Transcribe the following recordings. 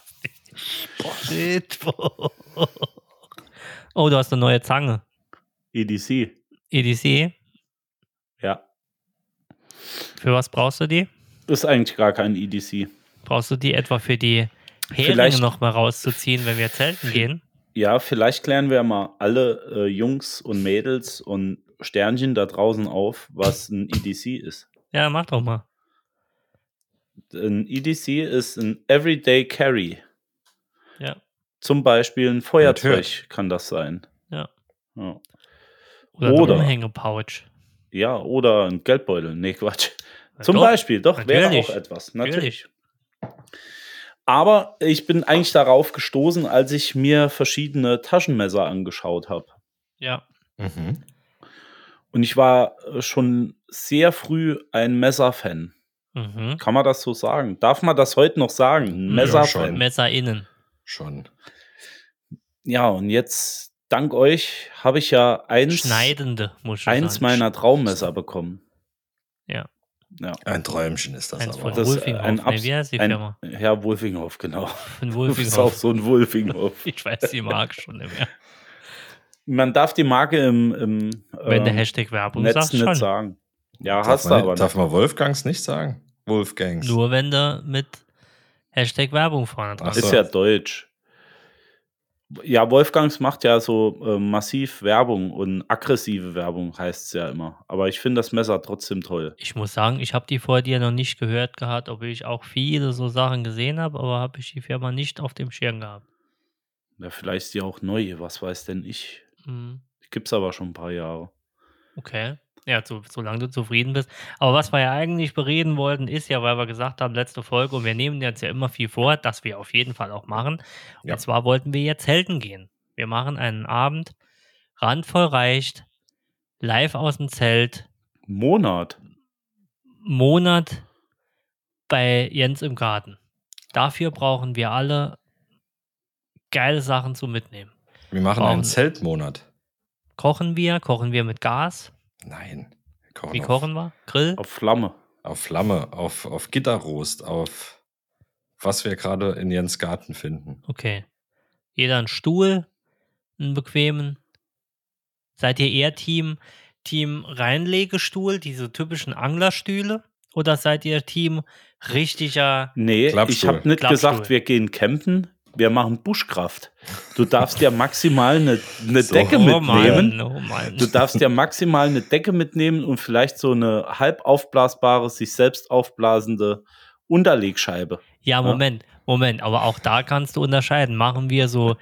Mittwoch. Oh, du hast eine neue Zange. EDC. EDC. Ja. Für was brauchst du die? Ist eigentlich gar kein EDC. Brauchst du die etwa für die Heringe Vielleicht- noch mal rauszuziehen, wenn wir zelten gehen? Ja, vielleicht klären wir mal alle äh, Jungs und Mädels und Sternchen da draußen auf, was ein EDC ist. Ja, mach doch mal. Ein EDC ist ein Everyday Carry. Ja. Zum Beispiel ein Feuerzeug kann das sein. Ja. Ja. Oder, Oder- eine Umhängepouch. ja, oder ein Geldbeutel. Nee, Quatsch. Zum doch, Beispiel, doch, wäre auch etwas. Natürlich. Aber ich bin eigentlich darauf gestoßen, als ich mir verschiedene Taschenmesser angeschaut habe. Ja. Mhm. Und ich war schon sehr früh ein Messerfan. Mhm. Kann man das so sagen? Darf man das heute noch sagen? Ein Ja, schon. Messer innen. Schon. Ja, und jetzt, dank euch, habe ich ja eins, Schneidende, muss ich eins sagen. meiner Traummesser bekommen. Ja. Ja. Ein Träumchen ist das Eins aber. von Wolfinghoff. ein Nee, Abs- wie heißt die ein- Firma? Ja, Wolfinghoff, genau. Von Das ist auch Wolfinghoff. so ein Wolfinghoff. Ich weiß die Marke schon nicht mehr. Man darf die Marke im, im Wenn der ähm, Hashtag Werbung Netz sagt, nicht schon. sagen. Ja, darf, hast du aber nicht- darf man Wolfgangs nicht sagen? Wolfgangs. Nur wenn du mit Hashtag Werbung vorne dran Ach Ist so. ja deutsch. Ja, Wolfgangs macht ja so äh, massiv Werbung und aggressive Werbung heißt es ja immer. Aber ich finde das Messer trotzdem toll. Ich muss sagen, ich habe die vor dir noch nicht gehört gehabt, obwohl ich auch viele so Sachen gesehen habe, aber habe ich die Firma nicht auf dem Schirm gehabt. Ja, vielleicht ist die auch neu, was weiß denn ich. Hm, Die gibt's aber schon ein paar Jahre. Okay. Ja, so, solange du zufrieden bist. Aber was wir ja eigentlich bereden wollten, ist ja, weil wir gesagt haben, letzte Folge, und wir nehmen jetzt ja immer viel vor, dass wir auf jeden Fall auch machen. Ja. Und zwar wollten wir jetzt Helden gehen. Wir machen einen Abend, randvoll reicht, live aus dem Zelt, Monat. Monat bei Jens im Garten. Dafür brauchen wir alle geile Sachen zu mitnehmen. Wir machen Brauchen- einen Zeltmonat. Kochen wir, kochen wir mit Gas. Nein. Wir kochen Wie auf, kochen wir? Grill? Auf Flamme. Auf Flamme, auf, auf Gitterrost, auf was wir gerade in Jens Garten finden. Okay. Jeder einen Stuhl, einen bequemen. Seid ihr eher Team, Team Reinlegestuhl, diese typischen Anglerstühle? Oder seid ihr Team richtiger. Nee, ich Klappstuhl. habe nicht Klappstuhl. gesagt, wir gehen campen. Wir machen Buschkraft. Du darfst ja maximal eine, eine So. Decke oh mitnehmen. Mann, oh Mann. Du darfst ja maximal eine Decke mitnehmen und vielleicht so eine halb aufblasbare, sich selbst aufblasende Unterlegscheibe. Ja, Moment, Moment, aber auch da kannst du unterscheiden. Machen wir so,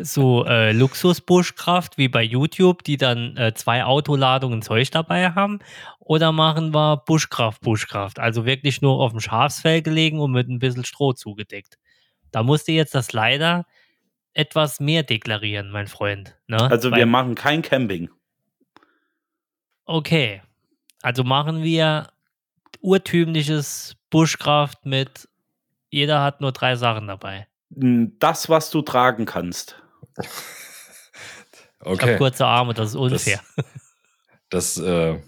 so äh, Luxus-Buschkraft wie bei YouTube, die dann äh, zwei Autoladungen Zeug dabei haben? Oder machen wir Buschkraft, Buschkraft? Also wirklich nur auf dem Schafsfell gelegen und mit ein bisschen Stroh zugedeckt. Da musst du jetzt das leider etwas mehr deklarieren, mein Freund. Ne? Also Weil- wir machen kein Camping. Okay. Also machen wir urtümliches Buschkraft mit jeder hat nur drei Sachen dabei. Das, was du tragen kannst. Ich habe Okay. kurze Arme, das ist unfair. Das, äh,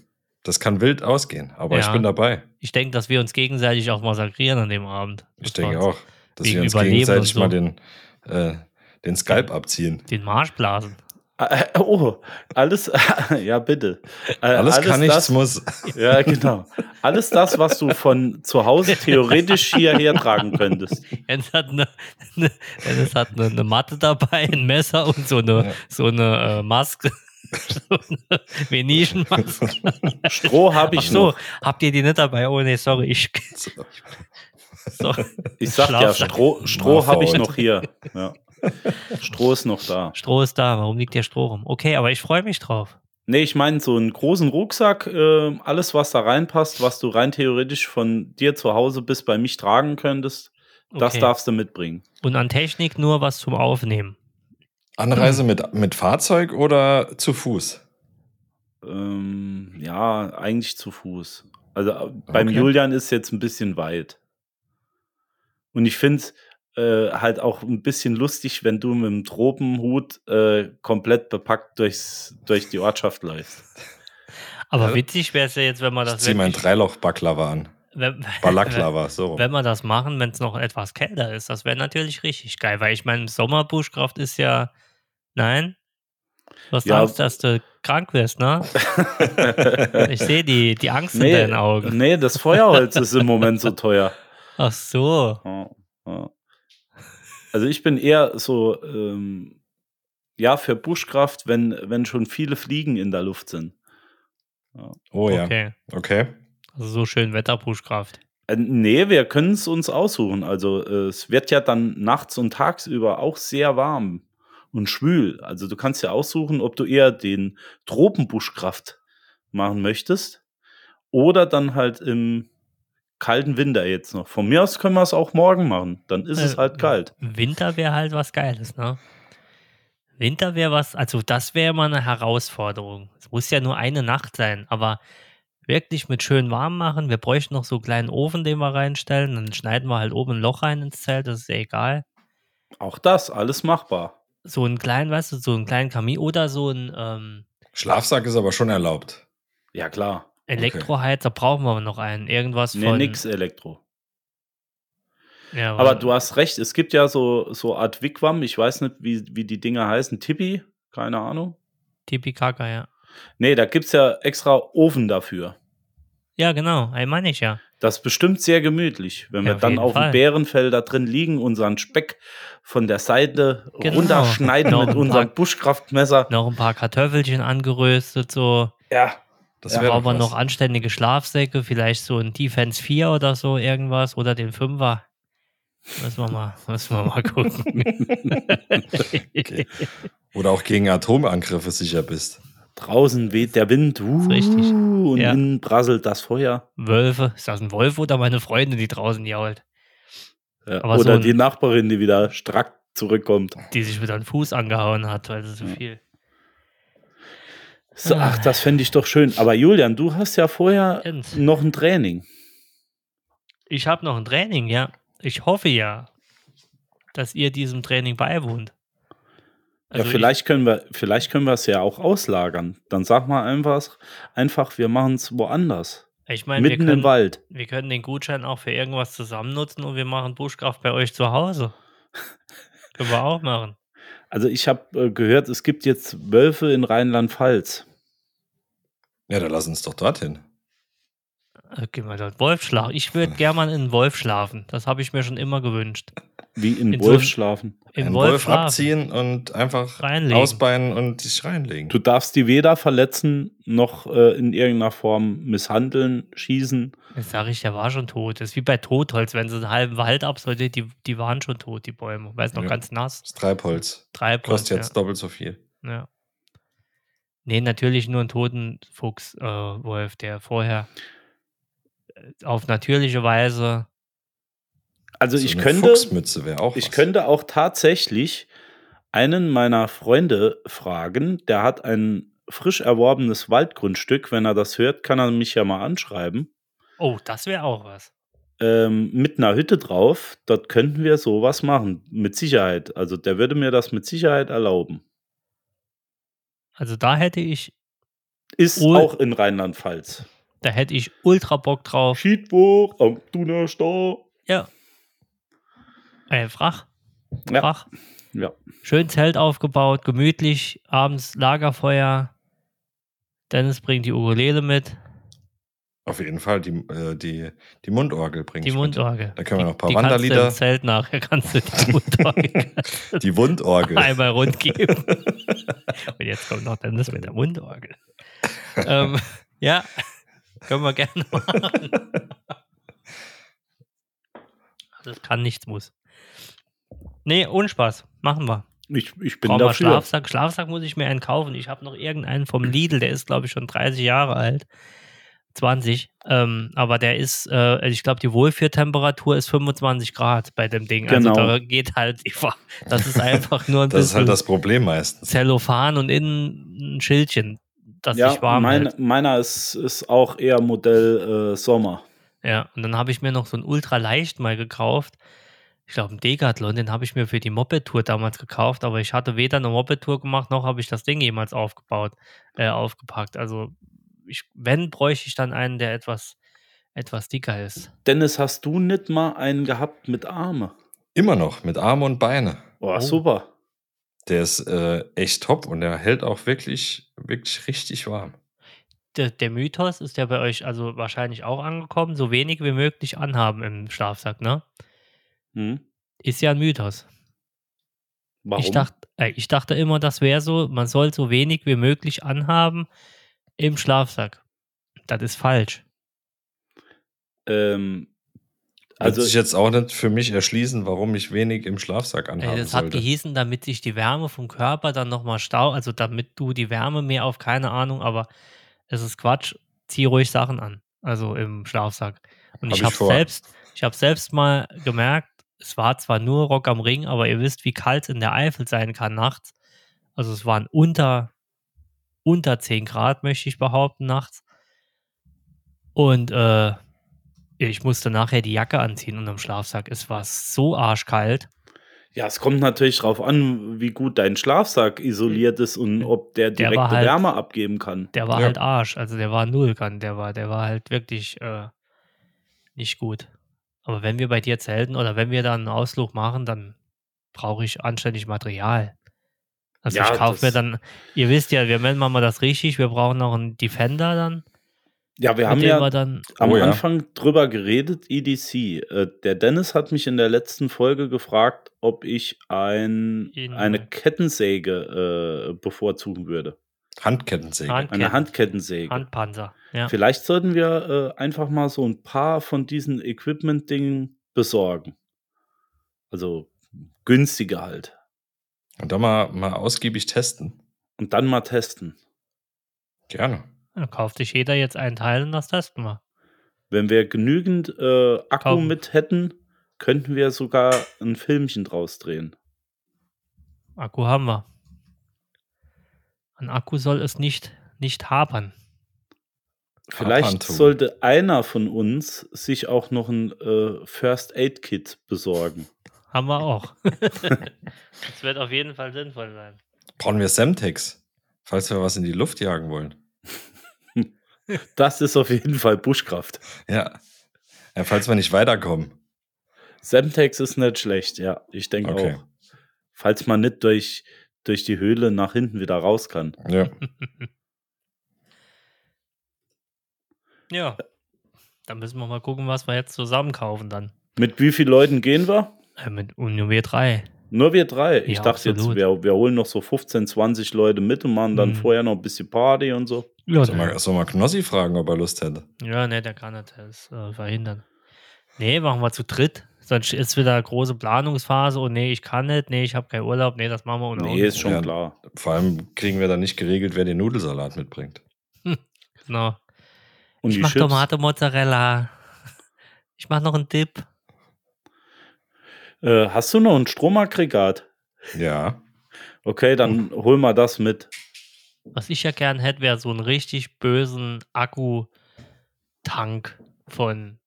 das kann wild ausgehen, aber ich Ja. bin dabei. ich denke, dass wir uns gegenseitig auch massakrieren an dem Abend. Ich Das denke auch, dass wegen wir uns Überleben gegenseitig und mal so. den, äh, den Skalp abziehen. Den Marschblasen. Äh, oh, alles, ja bitte. Äh, Alles, kann, nichts das, muss. Ja, genau. Alles das, was du von zu Hause theoretisch hierher tragen könntest. Jens hat eine, eine, Jens hat eine, eine Matte dabei, ein Messer und so eine, Ja. so eine äh, Maske. so eine Venetian-Maske. Stroh habe Ach ich so, noch. habt ihr die nicht dabei? Oh nee, sorry, ich. So. Ich sag ja, Schlafsack. Stroh, Stroh Na, habe ich noch hier. Ja. Stroh ist noch da. Stroh ist da, warum liegt der Stroh rum? Okay, aber ich freue mich drauf. Nee, ich meine so einen großen Rucksack, äh, alles was da reinpasst, was du rein theoretisch von dir zu Hause bis bei mich tragen könntest, das Okay. darfst du mitbringen. Und an Technik nur was zum Aufnehmen. Anreise mit, mit Fahrzeug oder zu Fuß? Ähm, ja, eigentlich zu Fuß. Also äh, beim Okay. Julian ist jetzt ein bisschen weit. Und ich finde es äh, halt auch ein bisschen lustig, wenn du mit dem Tropenhut äh, komplett bepackt durchs, durch die Ortschaft läufst. Aber Ja. witzig wäre es ja jetzt, wenn man Ich das ziehe meinen wirklich, Dreiloch-Baklava an. wenn, Balaklava, so. wenn wir das machen, wenn es noch etwas kälter ist, das wäre natürlich richtig geil, weil ich meine, Sommerbuschkraft ist ja, nein, du hast Ja. Angst, dass du krank wirst, ne? Ich sehe die, die Angst in Nee, deinen Augen. nee, das Feuerholz ist im Moment so teuer. Ach so. Ja, ja. Also ich bin eher so, ähm, ja, für Buschkraft, wenn, wenn schon viele Fliegen in der Luft sind. Oh ja. Okay. Okay. Also so schön Wetterbuschkraft. Äh, nee, wir können es uns aussuchen. Also äh, es wird ja dann nachts und tagsüber auch sehr warm und schwül. Also du kannst ja aussuchen, ob du eher den Tropenbuschkraft machen möchtest oder dann halt im kalten Winter jetzt noch. Von mir aus können wir es auch morgen machen. Dann ist es Äh, halt kalt. Winter wäre halt was Geiles, ne? Winter wäre was, also das wäre mal eine Herausforderung. Es muss ja nur eine Nacht sein, aber wirklich mit schön warm machen. Wir bräuchten noch so einen kleinen Ofen, den wir reinstellen. Dann schneiden wir halt oben ein Loch rein ins Zelt, das ist ja egal. Auch das, alles machbar. So einen kleinen, weißt du, so einen kleinen Kamin oder so ein ähm, Schlafsack ist aber schon erlaubt. Ja, klar. Elektroheizer brauchen wir noch einen. Irgendwas Nee, von. nix Elektro. Ja, Aber du hast recht, es gibt ja so, so Art Wigwam, ich weiß nicht, wie, wie die Dinger heißen, Tippi, keine Ahnung. Tipikaka, ja. Nee, da gibt es ja extra Ofen dafür. Ja, genau, ein meine ich ja. Das ist bestimmt sehr gemütlich, wenn Ja, wir dann auf Fall. dem Bärenfell da drin liegen, unseren Speck von der Seite Genau. runterschneiden mit unserem paar- Buschkraftmesser. Noch ein paar Kartoffelchen angeröstet, so. Ja, Das Ja, wäre brauchen wir doch noch anständige Schlafsäcke, vielleicht so ein Defense 4 oder so irgendwas oder den 5er. Müssen wir mal, müssen wir mal gucken. Okay. Oder auch gegen Atomangriffe sicher bist. draußen weht der Wind uh, richtig. und Ja. innen prasselt das Feuer. Wölfe, ist das ein Wolf oder meine Freundin, die draußen jault, Ja, Aber oder so ein- die Nachbarin, die wieder strack zurückkommt. die sich wieder einen Fuß angehauen hat, weil sie so Ja. viel. So, Ah. ach, das fände ich doch schön. Aber Julian, du hast ja vorher Jens. noch ein Training. Ich habe noch ein Training, ja. Ich hoffe ja, dass ihr diesem Training beiwohnt. Also ja, vielleicht können wir, vielleicht können wir es ja auch auslagern. Dann sag mal einfach, einfach wir machen es woanders. Ich, meine, wir Mitten können, im Wald. wir können den Gutschein auch für irgendwas zusammen nutzen und wir machen Buschkraft bei euch zu Hause. können wir auch machen. Also ich habe äh, gehört, es gibt jetzt Wölfe in Rheinland-Pfalz. Ja, dann lass uns doch dorthin. Äh, Gehen wir dort Wolf schlafen. Ich würde gerne mal in einen Wolf schlafen. Das habe ich mir schon immer gewünscht. Wie in, In so Wolf ein- schlafen. Einen Wolf, Wolf schlafen. abziehen und einfach Reinlegen. ausbeinen und dich reinlegen. Du darfst die weder verletzen noch äh, in irgendeiner Form misshandeln, schießen. Jetzt sage ich, der war schon tot. Das ist wie bei Totholz, wenn sie einen halben Wald absollte, die, die waren schon tot, die Bäume. Weil es noch Ja. ganz nass. Das Treibholz. Treibholz, Kostet jetzt doppelt so viel. ja. ja. Nee, natürlich nur ein toten Fuchs, äh, Wolf, der vorher auf natürliche Weise. Also So ich eine könnte, Fuchsmütze wäre auch ich was. könnte auch tatsächlich einen meiner Freunde fragen, der hat ein frisch erworbenes Waldgrundstück. Wenn er das hört, kann er mich ja mal anschreiben. Oh, das wäre auch was. ähm, mit einer Hütte drauf, dort könnten wir sowas machen, mit Sicherheit. Also der würde mir das mit Sicherheit erlauben. Also da hätte ich, Ist auch in Rheinland-Pfalz. Da hätte ich ultra Bock drauf. Schiedburg am Donnerstag. Ja. Äh, Frach. Ja. Frach. Ja. Schön Zelt aufgebaut, gemütlich, abends Lagerfeuer. Dennis bringt die Ukulele mit, Auf jeden Fall die, äh, die, die Mundorgel bringe die ich mit. Mundorgel. Da können wir noch ein paar die kannst du Wanderlieder- im Zelt nachher kannst du die Mundorgel Die Wundorgel. einmal rund geben. Und jetzt kommt noch Dennis mit der Mundorgel. ähm, ja, können wir gerne machen. Das kann nichts muss. Nee, ohne Spaß. Machen wir. Ich, ich bin Brauchen wir dafür. Schlafsack. Schlafsack muss ich mir einen kaufen. Ich habe noch irgendeinen vom Lidl, der ist, glaube ich, schon 30 Jahre alt. 20. Ähm, aber der ist, äh, ich glaube, die Wohlfühltemperatur ist 25 Grad bei dem Ding. Genau. Also da geht halt, das ist einfach nur ein Das ist halt das Problem meistens. Zellophan und innen ein Schildchen, das Ja, sich warm mein, hält. meiner ist, ist auch eher Modell äh, Sommer. Ja, und dann habe ich mir noch so ein ultra leicht mal gekauft. Ich glaube, ein Decathlon, den habe ich mir für die Moped-Tour damals gekauft, aber ich hatte weder eine Moped-Tour gemacht, noch habe ich das Ding jemals aufgebaut, äh, aufgepackt. Also, ich, wenn, bräuchte ich dann einen, der etwas etwas dicker ist. Dennis, hast du nicht mal einen gehabt mit Arme? Immer noch mit Arme und Beine. Oh, Oh. super. Der ist äh, echt top und der hält auch wirklich, wirklich richtig warm. Der, der Mythos ist ja bei euch also wahrscheinlich auch angekommen, so wenig wie möglich anhaben im Schlafsack, ne? Hm? Ist ja ein Mythos. Warum? Ich dachte, äh, ich dachte immer, das wäre so, man soll so wenig wie möglich anhaben im Schlafsack. Das ist falsch. ähm, Also sich jetzt auch nicht für mich erschließen, warum ich wenig im Schlafsack Ey, anhaben das hat sollte. gehießen, damit sich die Wärme vom Körper dann nochmal stau, also damit du die Wärme mehr auf, keine Ahnung, aber es ist Quatsch. Zieh ruhig Sachen an, also im Schlafsack. Und Hab ich ich habe selbst, ich habe selbst mal gemerkt, es war zwar nur Rock am Ring, aber ihr wisst, wie kalt es in der Eifel sein kann nachts. Also es waren unter unter 10 Grad, möchte ich behaupten, nachts. Und äh, ich musste nachher die Jacke anziehen unterm Schlafsack. Es war so arschkalt. ja, es kommt natürlich drauf an, wie gut dein Schlafsack isoliert ist und ob der Der direkte halt- Wärme abgeben kann. Der war Ja. halt Arsch. Also der war null kann. Der war, der war halt wirklich äh, nicht gut. Aber wenn wir bei dir zelten oder wenn wir dann einen Ausflug machen, dann brauche ich anständig Material. Also Ja, ich kaufe mir dann, ihr wisst ja, wir machen mal das richtig, wir brauchen noch einen Defender dann. Ja, wir haben ja wir dann, am Oh ja. Anfang drüber geredet, EDC. Äh, der Dennis hat mich in der letzten Folge gefragt, ob ich ein, In- eine Kettensäge äh, bevorzugen würde. Handkettensäge. Hand- Eine Ketten- Handkettensäge. Handpanzer. Ja. Vielleicht sollten wir äh, einfach mal so ein paar von diesen Equipment-Dingen besorgen. Also günstige halt. Und dann mal, mal ausgiebig testen. Und dann mal testen. Gerne. Dann kauft sich jeder jetzt einen Teil und das testen wir. Wenn wir genügend äh, Akku Kaufen. mit hätten, könnten wir sogar ein Filmchen draus drehen. Akku haben wir. An Akku soll es nicht, nicht hapern. Vielleicht Hapantum. sollte einer von uns sich auch noch ein äh, First Aid Kit besorgen. Haben wir auch. das wird auf jeden Fall sinnvoll sein. Brauchen wir Semtex, falls wir was in die Luft jagen wollen. Das ist auf jeden Fall Buschkraft. Ja. ja falls wir nicht weiterkommen. Semtex ist nicht schlecht, ja, ich denke Okay. auch. Falls man nicht durch, durch die Höhle nach hinten wieder raus kann. Ja. Ja. Dann müssen wir mal gucken, was wir jetzt zusammen kaufen dann. Mit wie vielen Leuten gehen wir? Äh, mit und nur wir drei. Drei. Ich Ja, dachte absolut. jetzt, wir, wir holen noch so 15, 20 Leute mit und machen dann Mhm. vorher noch ein bisschen Party und so. Ja, Soll mal, soll mal Knossi fragen, ob er Lust hätte. ja ne, der kann das äh, verhindern. Nee, machen wir zu dritt. Sonst ist wieder große Planungsphase und nee, ich kann nicht, nee, ich habe keinen Urlaub, nee, das machen wir ohne Nee, ist schon Ja. klar. Vor allem kriegen wir dann nicht geregelt, wer den Nudelsalat mitbringt. Genau. Und ich mach Chips? Tomate Mozzarella. Ich mach noch einen Dip. Äh, hast du noch ein Stromaggregat? Ja. Okay, dann hol mal das mit. Was ich ja gern hätte, wäre so einen richtig bösen Akku-Tank von.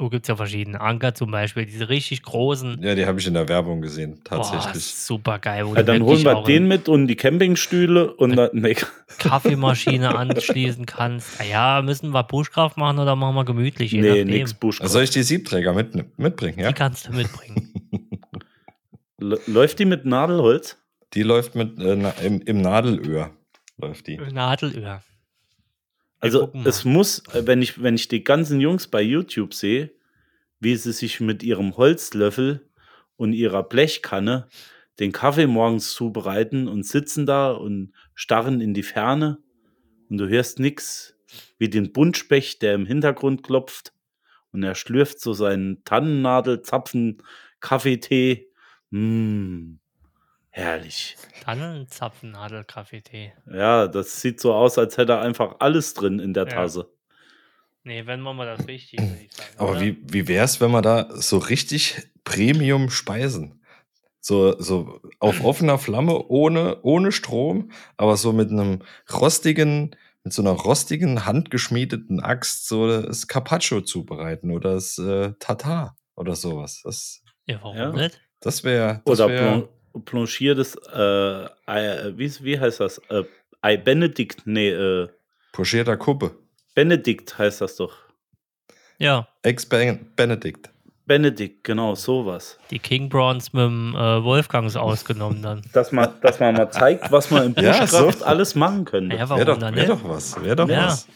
Oh, gibt es ja verschiedene. Anker zum Beispiel, diese richtig großen. Ja, die habe ich in der Werbung gesehen, tatsächlich. super geil. Wo Ja, dann holen wir den eine mit und die Campingstühle und dann. Nee. Kaffeemaschine anschließen kannst. Ah ja, müssen wir Buschkraft machen oder machen wir gemütlich? Nee, nix Buschkraft. Also soll ich die Siebträger mit, mitbringen, ja? Die kannst du mitbringen. Läuft die mit Nadelholz? Die läuft mit äh, na, im, im Nadelöhr. Läuft die. Nadelöhr. Also es muss, äh, wenn ich, wenn ich die ganzen Jungs bei YouTube sehe, wie sie sich mit ihrem Holzlöffel und ihrer Blechkanne den Kaffee morgens zubereiten und sitzen da und starren in die Ferne und du hörst nix wie den Buntspecht, der im Hintergrund klopft und er schlürft so seinen Tannennadelzapfen Kaffeetee. Mmh, herrlich. Tannenzapfennadel Kaffeetee. Ja, das sieht so aus, als hätte er einfach alles drin in der Ja. Tasse. Nee, wenn wir mal das richtig, würde ich sagen. Aber oder? wie, wie wäre es, wenn wir da so richtig Premium speisen? So, so auf offener Flamme, ohne, ohne Strom, aber so mit einem rostigen, mit so einer rostigen, handgeschmiedeten Axt so das Carpaccio zubereiten oder das äh, Tatar oder sowas. Das, Ja, warum Ja. nicht? Das wäre. Das Oder wär, blan blanchiertes, äh, Ei, wie, wie heißt das? Äh, Ei Benedikt, nee, äh, pochierter Kuppe. Benedikt heißt das doch. Ja, Ex-Benedict. Benedikt, genau, sowas. die King Bronze mit dem äh, Wolfgang ist ausgenommen dann. Dass man, dass man mal zeigt, was man im Ja, Buschkraft so. alles machen könnte. Ja, Ja, warum Wäre doch, dann wär nicht? doch was. Wäre doch Ja. was.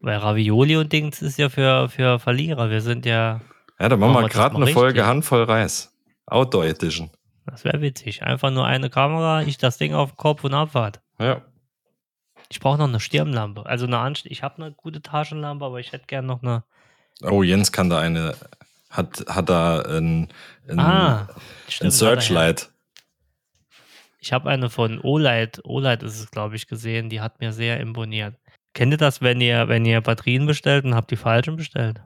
Weil Ravioli und Dings ist ja für, für Verlierer. Wir sind ja, Ja, dann machen wir gerade eine Folge. Handvoll Reis. Outdoor Edition. das wäre witzig. Einfach nur eine Kamera, ich das Ding auf den Kopf und Abfahrt. Ja. Ich brauche noch eine Stirnlampe. Also eine Anst Ich habe eine gute Taschenlampe, aber ich hätte gern noch eine. Oh, Jens kann da eine, hat, hat da ein, ein, ah, ein stimmt. Searchlight. Ich habe eine von Olight, Olight ist es, glaube ich, gesehen. Die hat mir sehr imponiert. Kennt ihr das, wenn ihr, wenn ihr Batterien bestellt und habt die falschen bestellt?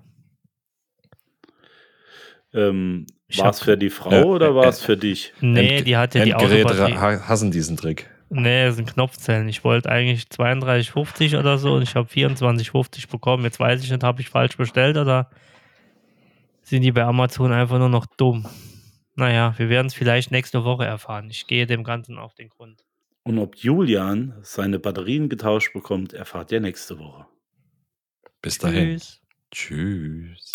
Ähm, war es für die Frau Ja, oder war äh, es für dich? Nee, Endge- die hat ja die Autobatterie. ha- hassen diesen Trick. Nee, das sind Knopfzellen. Ich wollte eigentlich 32,50 oder so und ich habe 24,50 bekommen. Jetzt weiß ich nicht, habe ich falsch bestellt oder sind die bei Amazon einfach nur noch dumm? Naja, wir werden es vielleicht nächste Woche erfahren. Ich gehe dem Ganzen auf den Grund. Und ob Julian seine Batterien getauscht bekommt, erfahrt ihr nächste Woche. Bis dahin. Tschüss. Tschüss.